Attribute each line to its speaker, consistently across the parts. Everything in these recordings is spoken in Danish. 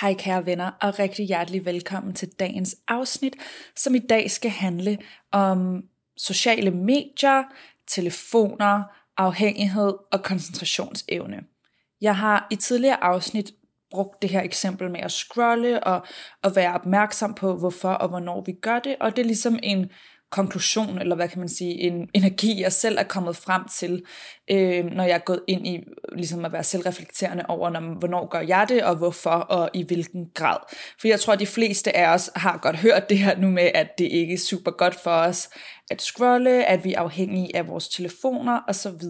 Speaker 1: Hej kære venner, og rigtig hjertelig velkommen til dagens afsnit, som i dag skal handle om sociale medier, telefoner, afhængighed og koncentrationsevne. Jeg har i tidligere afsnit brugt det her eksempel med at scrolle og, og være opmærksom på, hvorfor og hvornår vi gør det, og det er ligesom en konklusion, eller hvad kan man sige, en energi, jeg selv er kommet frem til, øh, når jeg er gået ind i ligesom at være selvreflekterende over, når, hvornår gør jeg det, og hvorfor, og i hvilken grad. For jeg tror, at de fleste af os har godt hørt det her nu med, at det ikke er super godt for os at scrolle, at vi er afhængige af vores telefoner osv.,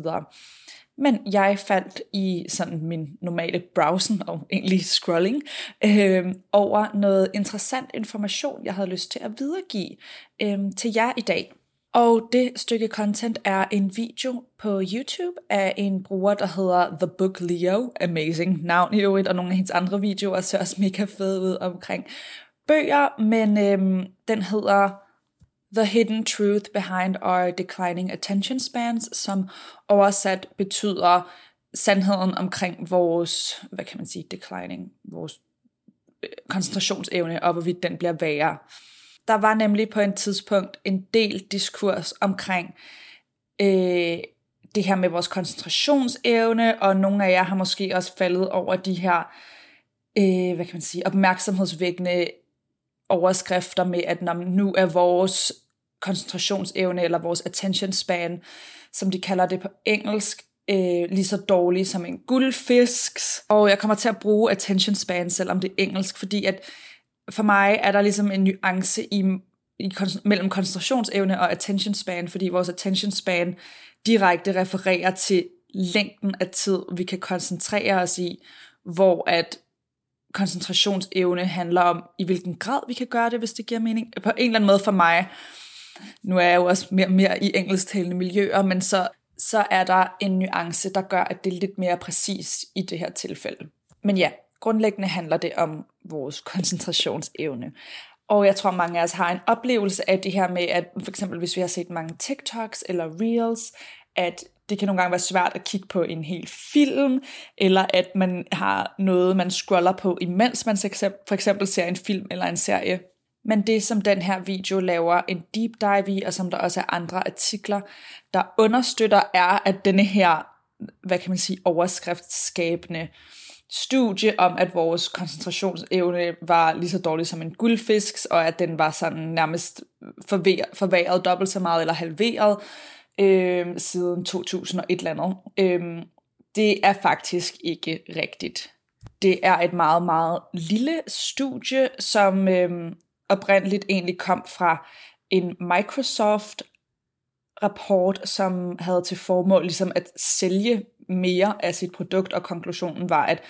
Speaker 1: men jeg faldt i sådan min normale browsen og egentlig scrolling øh, over noget interessant information, jeg havde lyst til at videregive øh, til jer i dag. Og det stykke content er en video på YouTube af en bruger, der hedder The Book Leo. Amazing navn i øvrigt, og nogle af hendes andre videoer ser også mega fede ud omkring bøger, men øh, den hedder The Hidden Truth Behind Our Declining Attention Spans, som oversat betyder sandheden omkring vores, hvad kan man sige, declining, vores øh, koncentrationsevne, og hvorvidt den bliver værre. Der var nemlig på et tidspunkt en del diskurs omkring øh, det her med vores koncentrationsevne, og nogle af jer har måske også faldet over de her, øh, hvad kan man sige, opmærksomhedsvækkende overskrifter med, at når nu er vores koncentrationsevne eller vores attention span, som de kalder det på engelsk, øh, lige så dårlig som en guldfisk. Og jeg kommer til at bruge attention span, selvom det er engelsk, fordi at for mig er der ligesom en nuance i, i mellem koncentrationsevne og attention span, fordi vores attention span direkte refererer til længden af tid, vi kan koncentrere os i, hvor at koncentrationsevne handler om, i hvilken grad vi kan gøre det, hvis det giver mening. På en eller anden måde for mig, nu er jeg jo også mere, mere i engelsktalende miljøer, men så, så er der en nuance, der gør, at det er lidt mere præcis i det her tilfælde. Men ja, grundlæggende handler det om vores koncentrationsevne. Og jeg tror, mange af os har en oplevelse af det her med, at for eksempel hvis vi har set mange TikToks eller Reels, at det kan nogle gange være svært at kigge på en hel film, eller at man har noget, man scroller på, imens man for eksempel ser en film eller en serie. Men det, som den her video laver en deep dive i, og som der også er andre artikler, der understøtter, er, at denne her, hvad kan man sige, overskriftsskabende studie om, at vores koncentrationsevne var lige så dårlig som en guldfisk, og at den var sådan nærmest forværet dobbelt så meget, eller halveret øh, siden 2001 eller andet. Øh, det er faktisk ikke rigtigt. Det er et meget, meget lille studie, som øh, oprindeligt egentlig kom fra en Microsoft rapport, som havde til formål ligesom at sælge mere af sit produkt, og konklusionen var, at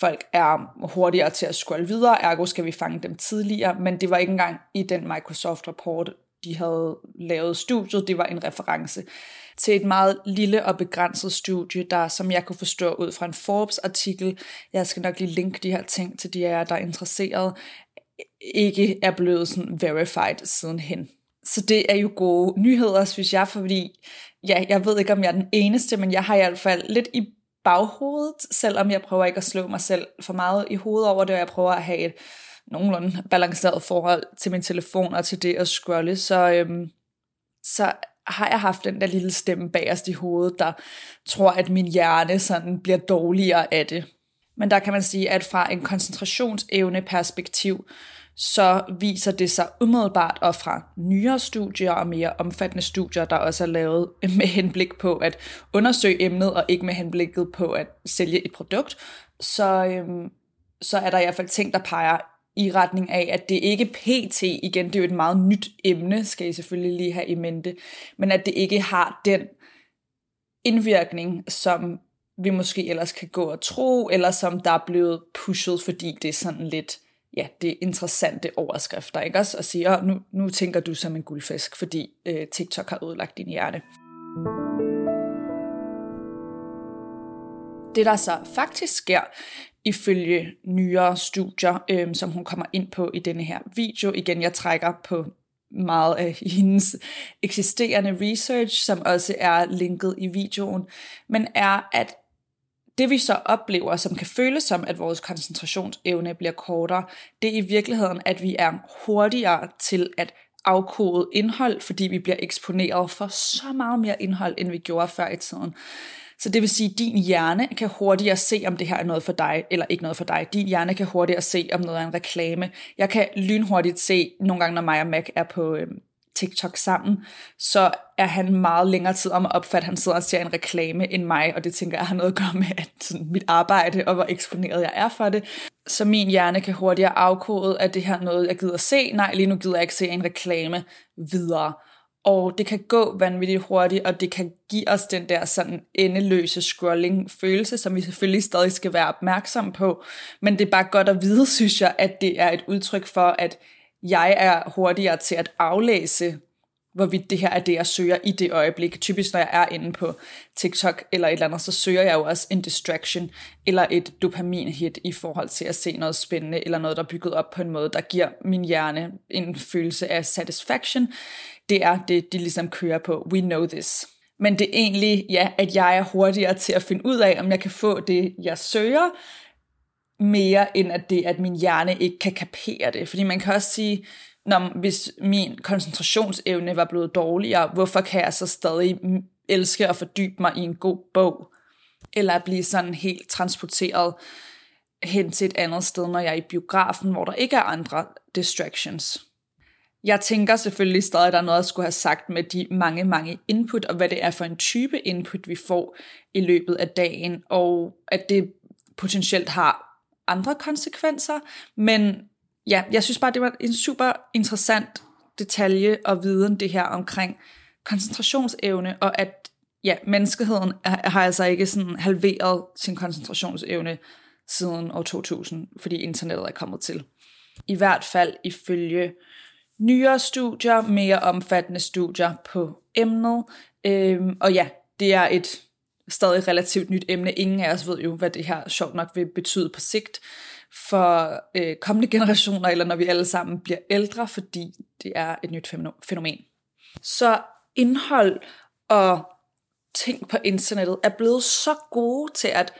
Speaker 1: folk er hurtigere til at scrolle videre, ergo skal vi fange dem tidligere, men det var ikke engang i den Microsoft-rapport, de havde lavet studiet, det var en reference til et meget lille og begrænset studie, der, som jeg kunne forstå ud fra en Forbes-artikel, jeg skal nok lige linke de her ting til de af jer, der er interesseret, ikke er blevet sådan verified sidenhen. Så det er jo gode nyheder, synes jeg, fordi ja, jeg ved ikke, om jeg er den eneste, men jeg har i hvert fald lidt i baghovedet, selvom jeg prøver ikke at slå mig selv for meget i hovedet over det, og jeg prøver at have et nogenlunde balanceret forhold til min telefon og til det at scrolle, så, øhm, så har jeg haft den der lille stemme bagerst i hovedet, der tror, at min hjerne sådan bliver dårligere af det. Men der kan man sige, at fra en koncentrationsevne perspektiv, så viser det sig umiddelbart, og fra nyere studier og mere omfattende studier, der også er lavet med henblik på at undersøge emnet, og ikke med henblikket på at sælge et produkt, så, øhm, så er der i hvert fald ting, der peger i retning af, at det ikke PT, igen, det er jo et meget nyt emne, skal I selvfølgelig lige have i mente, men at det ikke har den indvirkning, som vi måske ellers kan gå og tro, eller som der er blevet pushet, fordi det er sådan lidt, ja, det er interessante overskrifter, ikke også? At sige, oh, nu, nu tænker du som en guldfisk, fordi øh, TikTok har ødelagt din hjerte. Det, der så faktisk sker, ifølge nyere studier, øh, som hun kommer ind på i denne her video. Igen, jeg trækker på meget af hendes eksisterende research, som også er linket i videoen, men er, at det vi så oplever, som kan føles som, at vores koncentrationsevne bliver kortere, det er i virkeligheden, at vi er hurtigere til at afkode indhold, fordi vi bliver eksponeret for så meget mere indhold, end vi gjorde før i tiden. Så det vil sige, at din hjerne kan hurtigere se, om det her er noget for dig, eller ikke noget for dig. Din hjerne kan hurtigere se, om noget er en reklame. Jeg kan lynhurtigt se, nogle gange når mig og Mac er på øh, TikTok sammen, så er han meget længere tid om at opfatte, at han sidder og ser en reklame end mig, og det tænker jeg har noget at gøre med at sådan, mit arbejde, og hvor eksponeret jeg er for det. Så min hjerne kan hurtigere afkode, at det her noget, jeg gider se. Nej, lige nu gider jeg ikke se en reklame videre og det kan gå vanvittigt hurtigt, og det kan give os den der sådan endeløse scrolling følelse, som vi selvfølgelig stadig skal være opmærksom på. Men det er bare godt at vide, synes jeg, at det er et udtryk for, at jeg er hurtigere til at aflæse, hvorvidt det her er det, jeg søger i det øjeblik. Typisk når jeg er inde på TikTok eller et eller andet, så søger jeg jo også en distraction eller et dopamin-hit i forhold til at se noget spændende eller noget, der er bygget op på en måde, der giver min hjerne en følelse af satisfaction det er det, de ligesom kører på. We know this. Men det er egentlig, ja, at jeg er hurtigere til at finde ud af, om jeg kan få det, jeg søger, mere end at det, at min hjerne ikke kan kapere det. Fordi man kan også sige, når, hvis min koncentrationsevne var blevet dårligere, hvorfor kan jeg så stadig elske at fordybe mig i en god bog? Eller blive sådan helt transporteret hen til et andet sted, når jeg er i biografen, hvor der ikke er andre distractions. Jeg tænker selvfølgelig stadig, at der er noget, jeg skulle have sagt med de mange, mange input, og hvad det er for en type input, vi får i løbet af dagen, og at det potentielt har andre konsekvenser. Men ja, jeg synes bare, det var en super interessant detalje og viden, det her omkring koncentrationsevne, og at ja, menneskeheden har altså ikke sådan halveret sin koncentrationsevne siden år 2000, fordi internettet er kommet til. I hvert fald ifølge nyere studier, mere omfattende studier på emnet. Øhm, og ja, det er et stadig relativt nyt emne. Ingen af os ved jo, hvad det her sjovt nok vil betyde på sigt for øh, kommende generationer, eller når vi alle sammen bliver ældre, fordi det er et nyt fænomen. Så indhold og ting på internettet er blevet så gode til at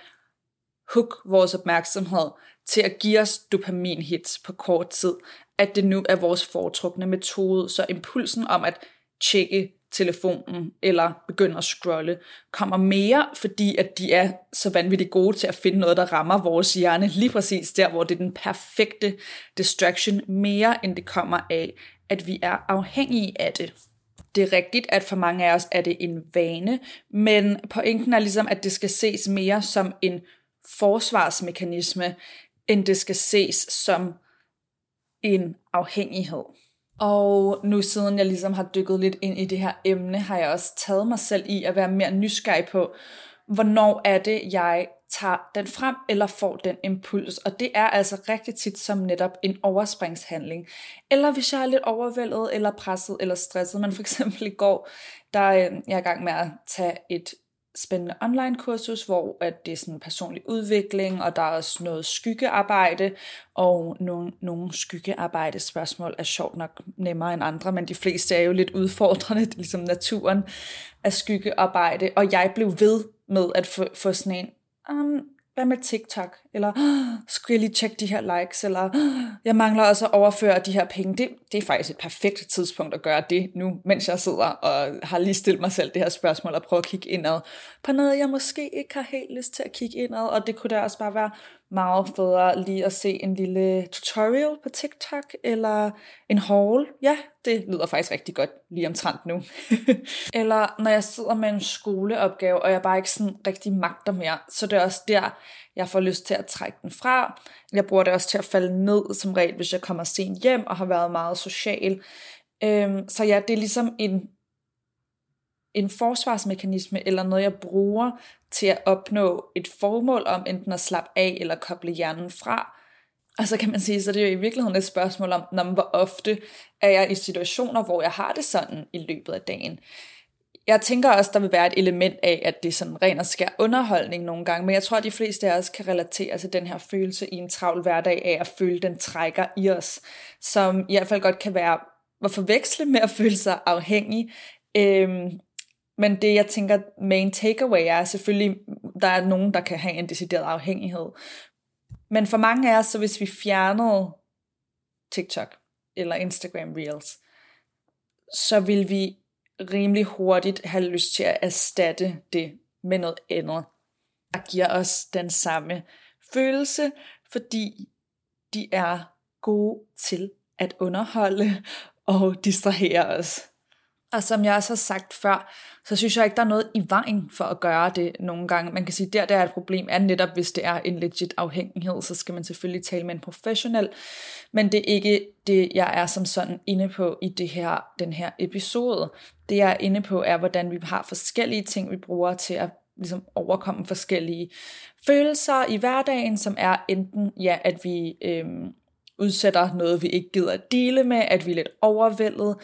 Speaker 1: hook vores opmærksomhed, til at give os dopaminhits på kort tid, at det nu er vores foretrukne metode. Så impulsen om at tjekke telefonen eller begynder at scrolle, kommer mere, fordi at de er så vanvittigt gode til at finde noget, der rammer vores hjerne lige præcis der, hvor det er den perfekte distraction, mere end det kommer af, at vi er afhængige af det. Det er rigtigt, at for mange af os er det en vane, men pointen er ligesom, at det skal ses mere som en forsvarsmekanisme, end det skal ses som en afhængighed. Og nu siden jeg ligesom har dykket lidt ind i det her emne, har jeg også taget mig selv i at være mere nysgerrig på, hvornår er det, jeg tager den frem eller får den impuls. Og det er altså rigtig tit som netop en overspringshandling. Eller hvis jeg er lidt overvældet, eller presset, eller stresset. Men for eksempel i går, der øh, jeg er i gang med at tage et spændende online kursus, hvor at det er sådan personlig udvikling, og der er også noget skyggearbejde, og nogle, nogle skyggearbejde spørgsmål er sjovt nok nemmere end andre, men de fleste er jo lidt udfordrende, ligesom naturen af skyggearbejde, og jeg blev ved med at få, få sådan en, um, hvad med TikTok? Eller, oh, skulle jeg lige tjekke de her likes? Eller, jeg mangler også at overføre de her penge. Det, det er faktisk et perfekt tidspunkt at gøre det nu, mens jeg sidder og har lige stillet mig selv det her spørgsmål og prøve at kigge indad på noget, jeg måske ikke har helt lyst til at kigge indad. Og det kunne da også bare være meget federe lige at se en lille tutorial på TikTok, eller en haul. Ja, det lyder faktisk rigtig godt lige omtrent nu. eller når jeg sidder med en skoleopgave, og jeg bare ikke sådan rigtig magter mere, så det er også der, jeg får lyst til at trække den fra. Jeg bruger det også til at falde ned som regel, hvis jeg kommer sent hjem og har været meget social. Øhm, så ja, det er ligesom en, en forsvarsmekanisme, eller noget, jeg bruger til at opnå et formål om enten at slappe af eller koble hjernen fra. Og så kan man sige, så det er jo i virkeligheden et spørgsmål om, når, hvor ofte er jeg i situationer, hvor jeg har det sådan i løbet af dagen. Jeg tænker også, der vil være et element af, at det er sådan ren og skær underholdning nogle gange, men jeg tror, at de fleste af os kan relatere til den her følelse i en travl hverdag af at føle, den trækker i os, som i hvert fald godt kan være at forveksle med at føle sig afhængig. Øhm, men det, jeg tænker, main takeaway er selvfølgelig, der er nogen, der kan have en decideret afhængighed. Men for mange af os, så hvis vi fjernede TikTok eller Instagram Reels, så vil vi rimelig hurtigt have lyst til at erstatte det med noget andet, der giver os den samme følelse, fordi de er gode til at underholde og distrahere os. Og som jeg også har sagt før, så synes jeg ikke, der er noget i vejen for at gøre det nogle gange. Man kan sige, at der, der er et problem, er netop, hvis det er en legit afhængighed, så skal man selvfølgelig tale med en professionel. Men det er ikke det, jeg er som sådan inde på i det her, den her episode. Det, jeg er inde på, er, hvordan vi har forskellige ting, vi bruger til at ligesom overkomme forskellige følelser i hverdagen, som er enten, ja, at vi øhm, udsætter noget, vi ikke gider at dele med, at vi er lidt overvældet,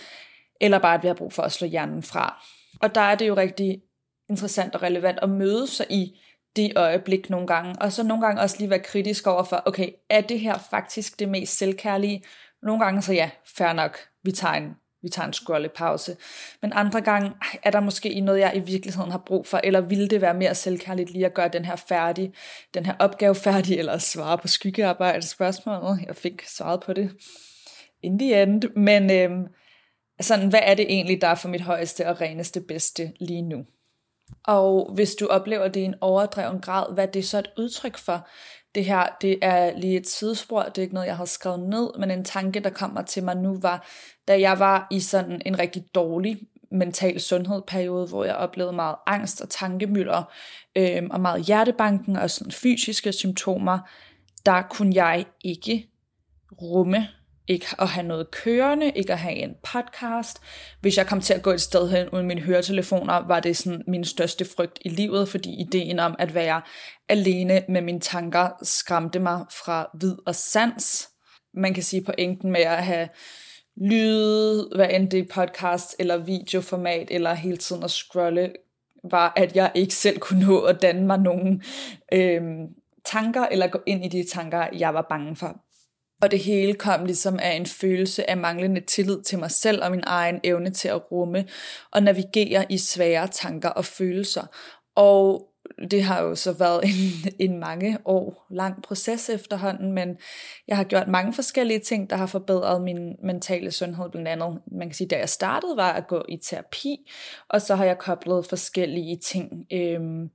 Speaker 1: eller bare at vi har brug for at slå hjernen fra. Og der er det jo rigtig interessant og relevant at møde sig i det øjeblik nogle gange, og så nogle gange også lige være kritisk over for, okay, er det her faktisk det mest selvkærlige? Nogle gange så ja, fair nok, vi tager en, vi tager en scrollepause. Men andre gange er der måske noget, jeg i virkeligheden har brug for, eller ville det være mere selvkærligt lige at gøre den her færdig, den her opgave færdig, eller svare på skyggearbejde spørgsmålet. Jeg fik svaret på det in the end, men øhm, sådan, hvad er det egentlig, der er for mit højeste og reneste bedste lige nu? Og hvis du oplever det i en overdreven grad, hvad er det så et udtryk for? Det her, det er lige et sidespor, det er ikke noget, jeg har skrevet ned, men en tanke, der kommer til mig nu, var, da jeg var i sådan en rigtig dårlig mental sundhedsperiode, hvor jeg oplevede meget angst og tankemylder, øh, og meget hjertebanken og sådan fysiske symptomer, der kunne jeg ikke rumme ikke at have noget kørende, ikke at have en podcast. Hvis jeg kom til at gå et sted hen uden mine høretelefoner, var det sådan min største frygt i livet, fordi ideen om at være alene med mine tanker skræmte mig fra vid og sans. Man kan sige pointen med at have lyd, hvad end det er podcast eller videoformat, eller hele tiden at scrolle, var, at jeg ikke selv kunne nå at danne mig nogen øh, tanker, eller gå ind i de tanker, jeg var bange for. Og det hele kom ligesom af en følelse af manglende tillid til mig selv og min egen evne til at rumme og navigere i svære tanker og følelser. Og det har jo så været en, en mange år lang proces efterhånden, men jeg har gjort mange forskellige ting, der har forbedret min mentale sundhed. Blandt andet, man kan sige, da jeg startede, var at gå i terapi, og så har jeg koblet forskellige ting. Øhm,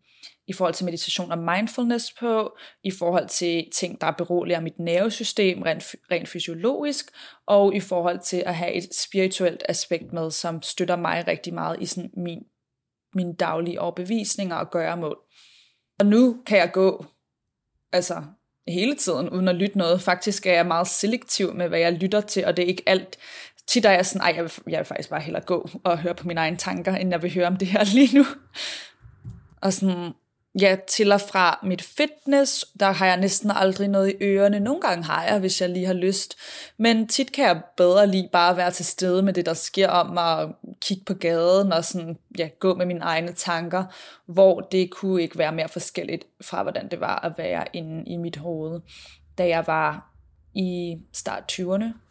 Speaker 1: i forhold til meditation og mindfulness på, i forhold til ting, der beroliger mit nervesystem rent, rent fysiologisk, og i forhold til at have et spirituelt aspekt med, som støtter mig rigtig meget i sådan min, min daglige overbevisninger og gøremål. Og nu kan jeg gå altså hele tiden uden at lytte noget. Faktisk er jeg meget selektiv med, hvad jeg lytter til, og det er ikke alt. Tit er jeg sådan, ej, jeg vil, jeg vil faktisk bare hellere gå og høre på mine egne tanker, end jeg vil høre om det her lige nu. Og sådan, ja, til og fra mit fitness, der har jeg næsten aldrig noget i ørerne. Nogle gange har jeg, hvis jeg lige har lyst. Men tit kan jeg bedre lige bare være til stede med det, der sker om mig, og kigge på gaden og sådan, ja, gå med mine egne tanker, hvor det kunne ikke være mere forskelligt fra, hvordan det var at være inde i mit hoved, da jeg var i start 20'erne.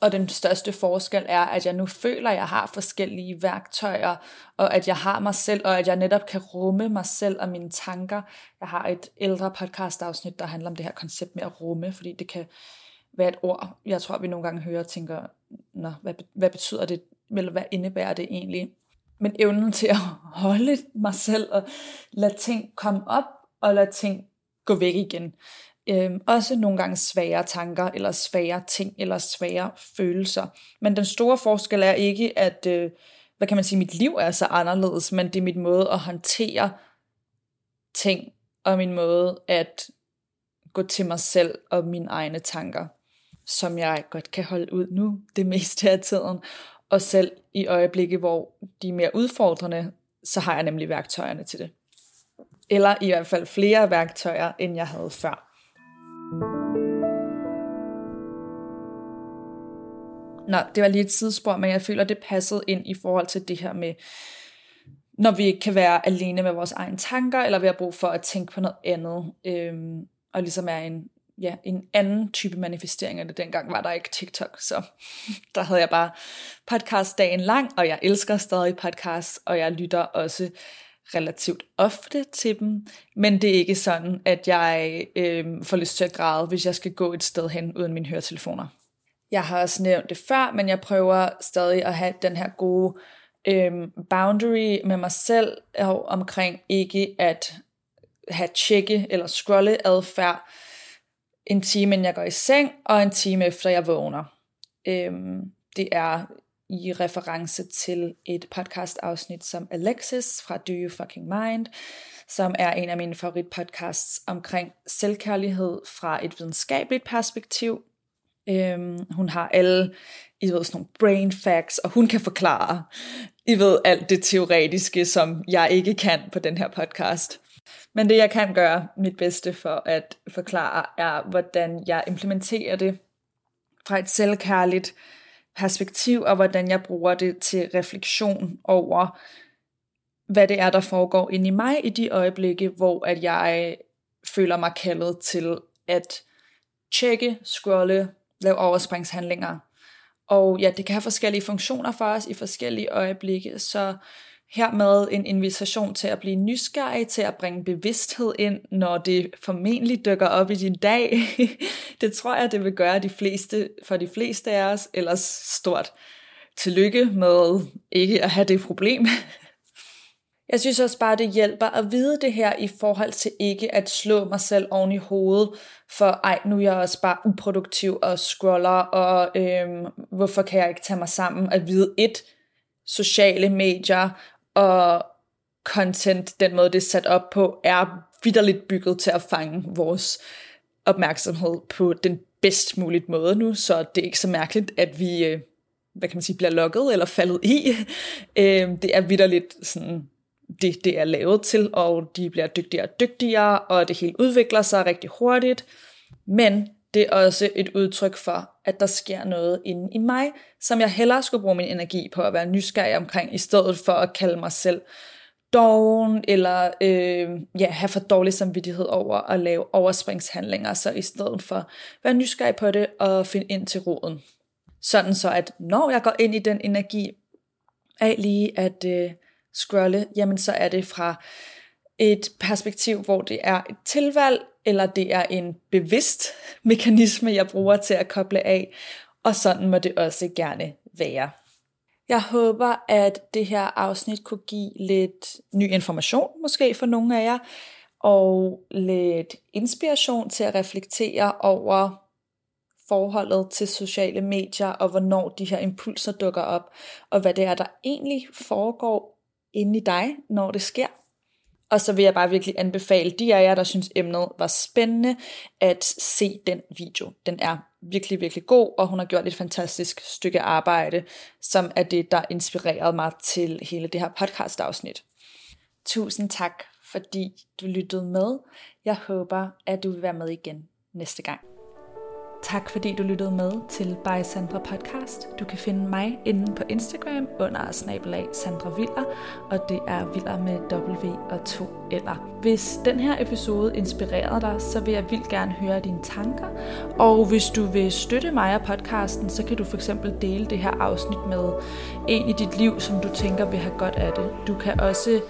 Speaker 1: Og den største forskel er, at jeg nu føler, at jeg har forskellige værktøjer, og at jeg har mig selv, og at jeg netop kan rumme mig selv og mine tanker. Jeg har et ældre podcast-afsnit, der handler om det her koncept med at rumme, fordi det kan være et ord, jeg tror, vi nogle gange hører og tænker, Nå, hvad, hvad betyder det, eller hvad indebærer det egentlig? Men evnen til at holde mig selv og lade ting komme op, og lade ting gå væk igen øh, også nogle gange svære tanker, eller svære ting, eller svære følelser. Men den store forskel er ikke, at øh, hvad kan man sige, mit liv er så anderledes, men det er mit måde at håndtere ting, og min måde at gå til mig selv og mine egne tanker, som jeg godt kan holde ud nu det meste af tiden. Og selv i øjeblikke, hvor de er mere udfordrende, så har jeg nemlig værktøjerne til det. Eller i hvert fald flere værktøjer, end jeg havde før. Nå, det var lige et sidespor, men jeg føler, det passede ind i forhold til det her med, når vi ikke kan være alene med vores egne tanker, eller vi har brug for at tænke på noget andet, øhm, og ligesom er en, ja, en anden type manifestering af det. Dengang var der ikke TikTok, så der havde jeg bare podcast dagen lang, og jeg elsker stadig podcast, og jeg lytter også relativt ofte til dem, men det er ikke sådan, at jeg øh, får lyst til at græde, hvis jeg skal gå et sted hen uden mine høretelefoner. Jeg har også nævnt det før, men jeg prøver stadig at have den her gode øh, boundary med mig selv og omkring ikke at have tjekke eller scrolle adfærd en time inden jeg går i seng, og en time efter jeg vågner. Øh, det er i reference til et podcast afsnit som Alexis fra Do You Fucking Mind, som er en af mine favoritpodcasts omkring selvkærlighed fra et videnskabeligt perspektiv. Øhm, hun har alle, I ved, sådan nogle brain facts, og hun kan forklare, I ved, alt det teoretiske, som jeg ikke kan på den her podcast. Men det, jeg kan gøre mit bedste for at forklare, er, hvordan jeg implementerer det fra et selvkærligt perspektiv, og hvordan jeg bruger det til refleksion over, hvad det er, der foregår inde i mig i de øjeblikke, hvor at jeg føler mig kaldet til at tjekke, scrolle, lave overspringshandlinger. Og ja, det kan have forskellige funktioner for os i forskellige øjeblikke, så hermed en invitation til at blive nysgerrig, til at bringe bevidsthed ind, når det formentlig dykker op i din dag. det tror jeg, det vil gøre de fleste, for de fleste af os, ellers stort tillykke med ikke at have det problem. Jeg synes også bare, det hjælper at vide det her i forhold til ikke at slå mig selv oven i hovedet, for ej, nu er jeg også bare uproduktiv og scroller, og øhm, hvorfor kan jeg ikke tage mig sammen at vide et, sociale medier og content, den måde det er sat op på, er vidderligt bygget til at fange vores opmærksomhed på den bedst mulige måde nu, så det er ikke så mærkeligt, at vi øh, hvad kan man sige, bliver lukket eller faldet i. Øhm, det er vidderligt sådan, det, det er lavet til, og de bliver dygtigere og dygtigere, og det hele udvikler sig rigtig hurtigt. Men det er også et udtryk for, at der sker noget inde i mig, som jeg hellere skulle bruge min energi på at være nysgerrig omkring, i stedet for at kalde mig selv doven, eller øh, ja, have for dårlig samvittighed over at lave overspringshandlinger, så i stedet for være nysgerrig på det og finde ind til roden. Sådan så, at når jeg går ind i den energi af lige at øh, scrolle, jamen så er det fra et perspektiv, hvor det er et tilvalg, eller det er en bevidst mekanisme, jeg bruger til at koble af, og sådan må det også gerne være. Jeg håber, at det her afsnit kunne give lidt ny information, måske for nogle af jer, og lidt inspiration til at reflektere over forholdet til sociale medier, og hvornår de her impulser dukker op, og hvad det er, der egentlig foregår inde i dig, når det sker. Og så vil jeg bare virkelig anbefale de af jer, der synes emnet var spændende, at se den video. Den er virkelig, virkelig god, og hun har gjort et fantastisk stykke arbejde, som er det, der inspirerede mig til hele det her podcast-afsnit. Tusind tak, fordi du lyttede med. Jeg håber, at du vil være med igen næste gang. Tak fordi du lyttede med til By Sandra Podcast. Du kan finde mig inde på Instagram under snabelag Sandra Viller, og det er Viller med W og to eller. Hvis den her episode inspirerede dig, så vil jeg vildt gerne høre dine tanker. Og hvis du vil støtte mig og podcasten, så kan du for eksempel dele det her afsnit med en i dit liv, som du tænker vil have godt af det. Du kan også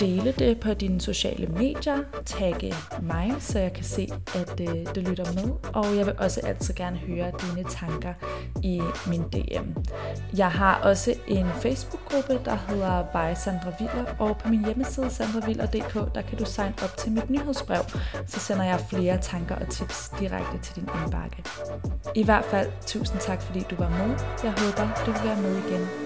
Speaker 1: dele det på dine sociale medier, tagge mig, så jeg kan se, at øh, det lytter med. Og jeg vil også altid gerne høre dine tanker i min DM. Jeg har også en Facebook-gruppe, der hedder By Sandra Viller, og på min hjemmeside sandraviller.dk, der kan du sign op til mit nyhedsbrev, så sender jeg flere tanker og tips direkte til din indbakke. I hvert fald, tusind tak fordi du var med. Jeg håber, du vil være med igen